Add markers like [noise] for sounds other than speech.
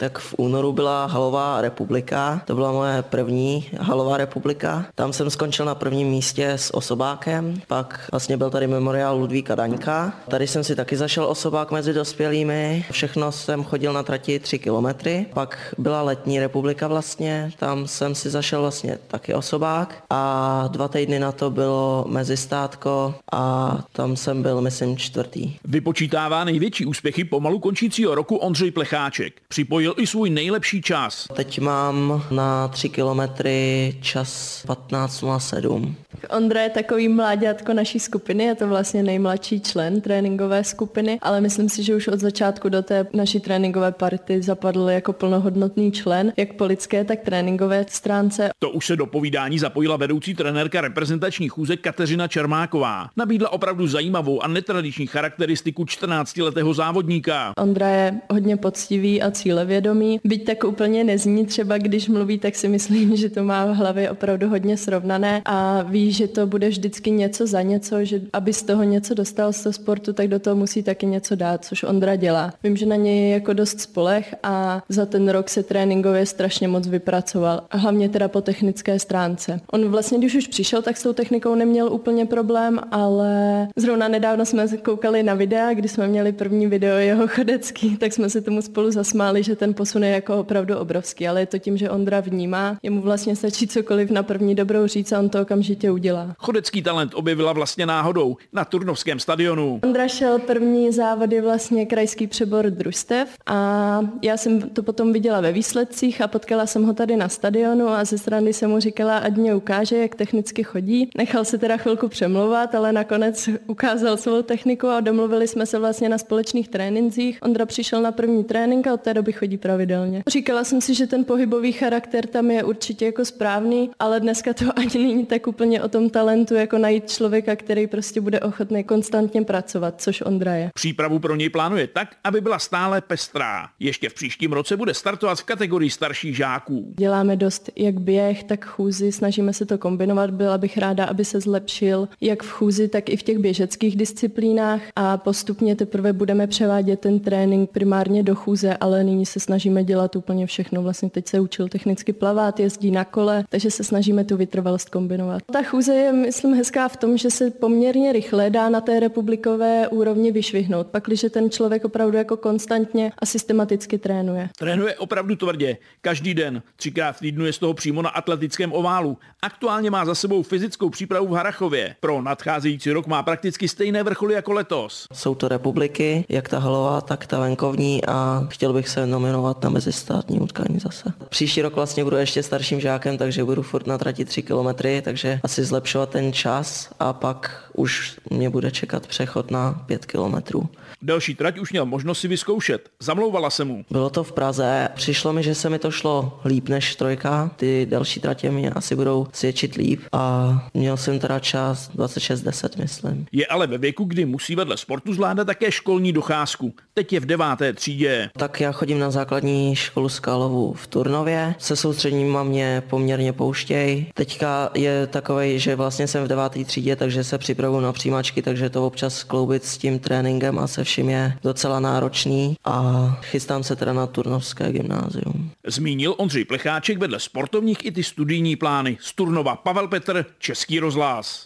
Tak v únoru byla halová republika, to byla moje první halová republika. Tam jsem skončil na prvním místě s osobákem, pak vlastně byl tady memoriál Ludvíka Daňka. Tady jsem si taky zašel osobák mezi dospělými, všechno jsem chodil na trati 3 kilometry. Pak byla letní republika vlastně, tam jsem si zašel vlastně taky osobák a dva týdny na to bylo mezistátko a tam jsem byl, myslím, čtvrtý. Vypočítává největší úspěchy pomalu končícího roku Ondřej Plecháček. Připojil i svůj nejlepší čas. Teď mám na 3 kilometry čas 15.07. Ondra je takový mláďátko naší skupiny, je to vlastně nejmladší člen tréninkové skupiny, ale myslím si, že už od začátku do té naší tréninkové party zapadl jako plnohodnotný člen, jak po lidské, tak tréninkové stránce. To už se do povídání zapojila vedoucí trenérka reprezentační chůze Kateřina Čermáková. Nabídla opravdu zajímavou a netradiční charakteristiku 14-letého závodníka. Ondra je hodně poctivý a cílevědomý. Byť tak úplně nezní, třeba když mluví, tak si myslím, že to má v hlavě opravdu hodně srovnané a ví, že to bude vždycky něco za něco, že aby z toho něco dostal z toho sportu, tak do toho musí taky něco dát, což Ondra dělá. Vím, že na něj je jako dost spolech a za ten rok se tréninkově strašně moc vypracoval. A hlavně teda po technické stránce. On vlastně, když už přišel, tak s tou technikou neměl úplně problém, ale zrovna nedávno jsme koukali na videa, kdy jsme měli první video jeho chodecký, tak jsme se tomu spolu zasmáli, že ten posun je jako opravdu obrovský, ale je to tím, že Ondra vnímá, jemu vlastně stačí cokoliv na první dobrou říct a on to okamžitě udělá. Chodecký talent objevila vlastně náhodou na Turnovském stadionu. Ondra šel první závody vlastně krajský přebor družstev a já jsem to potom viděla ve výsledcích a potkala jsem ho tady na stadionu a ze strany jsem mu říkala, ať mě ukáže, jak technicky chodí. Nechal se teda chvilku přemlouvat, ale nakonec ukázal svou techniku a domluvili jsme se vlastně na společných trénincích. Ondra přišel na první trénink a od té doby chodí pravidelně. Říkala jsem si, že ten pohybový charakter tam je určitě jako správný, ale dneska to [laughs] ani není tak úplně o tom talentu, jako najít člověka, který prostě bude ochotný konstantně pracovat, což Ondra je. Přípravu pro něj plánuje tak, aby byla stále pestrá. Ještě v příštím roce bude startovat v kategorii starších žáků. Děláme dost jak běh, tak chůzi, snažíme se to kombinovat. Byla bych ráda, aby se zlepšil jak v chůzi, tak i v těch běžeckých disciplínách a postupně teprve budeme převádět ten trénink primárně do chůze, ale nyní se snažíme dělat úplně všechno. Vlastně teď se učil technicky plavat, jezdí na kole, takže se snažíme tu vytrvalost kombinovat. Ta chůze je, myslím, hezká v tom, že se poměrně rychle dá na té republikové úrovni vyšvihnout, pakliže ten člověk opravdu jako konstantně a systematicky trénuje. Trénuje opravdu tvrdě, každý den, třikrát v týdnu je z toho přímo na atletickém oválu. Aktuálně má za sebou fyzickou přípravu v Harachově. Pro nadcházející rok má prakticky stejné vrcholy jako letos. Jsou to republiky, jak ta halová, tak ta venkovní a chtěl bych se nominovat na mezistátní utkání zase. Příští rok vlastně budu ještě starším žákem, takže budu furt na trati 3 kilometry, takže asi zlepšovat ten čas a pak už mě bude čekat přechod na 5 kilometrů. Další trať už měl možnost si vyzkoušet. Zamlouvala se mu. Bylo to v Praze, přišlo mi, že se mi to šlo líp než trojka, ty další tratě mě asi budou svědčit líp a měl jsem teda čas 26.10, myslím. Je ale ve věku, kdy musí vedle sportu zvládat také školní docházku. Teď je v deváté třídě. Tak já chodím na základní školu Skálovu v Turnově, se soustředním mě poměrně pouštěj. Teďka je takový, že vlastně jsem v deváté třídě, takže se připravuju na přijímačky, takže to občas kloubit s tím tréninkem a se vším je docela náročný a chystám se teda na Turnovské gymnázium. Zmínil Ondřej Plecháček vedle sportovních i ty studijní plány. Z Turnova Pavel Petr, Český rozhlas.